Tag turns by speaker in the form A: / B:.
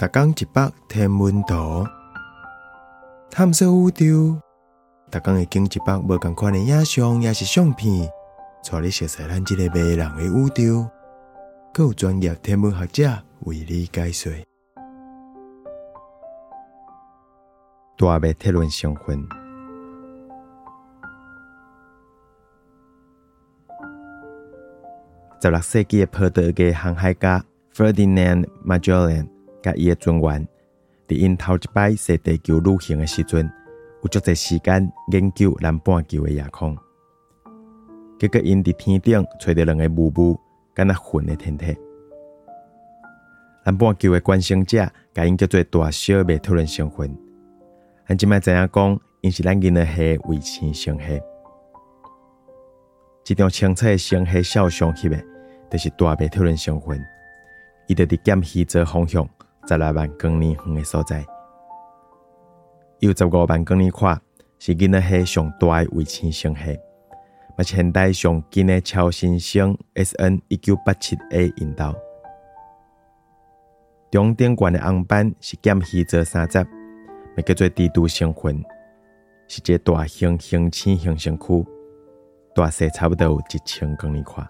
A: 逐工一百天文图，探索宇宙。逐工会经一百无共款的影像，也是相片，带你熟悉咱这个迷人的宇宙。更有专业天文学者为你解说。大麦特伦成分。十六世纪的波德嘅航海家 Ferdinand Magellan。甲伊诶船员，伫因头一摆踅地球旅行诶时阵，有足侪时间研究南半球诶夜空。结果因伫天顶找着两个雾雾，敢若云诶天体。南半球诶观星者，甲因叫做大小麦特伦星云。咱即摆知影讲，因是咱囡仔系卫星星系。一张清澈诶星系肖像翕诶，就是大麦特伦星云。伊就伫减虚座方向。十来万光年远的所在，有十五万光年宽，是囡仔系上大的卫星星系，嘛现代上近的超新星 SN 一九八七 A 引导。中顶冠的红斑是减虚座三十，咪叫做低度星群，是一个大型星星形成区，大细差不多有一千光年宽。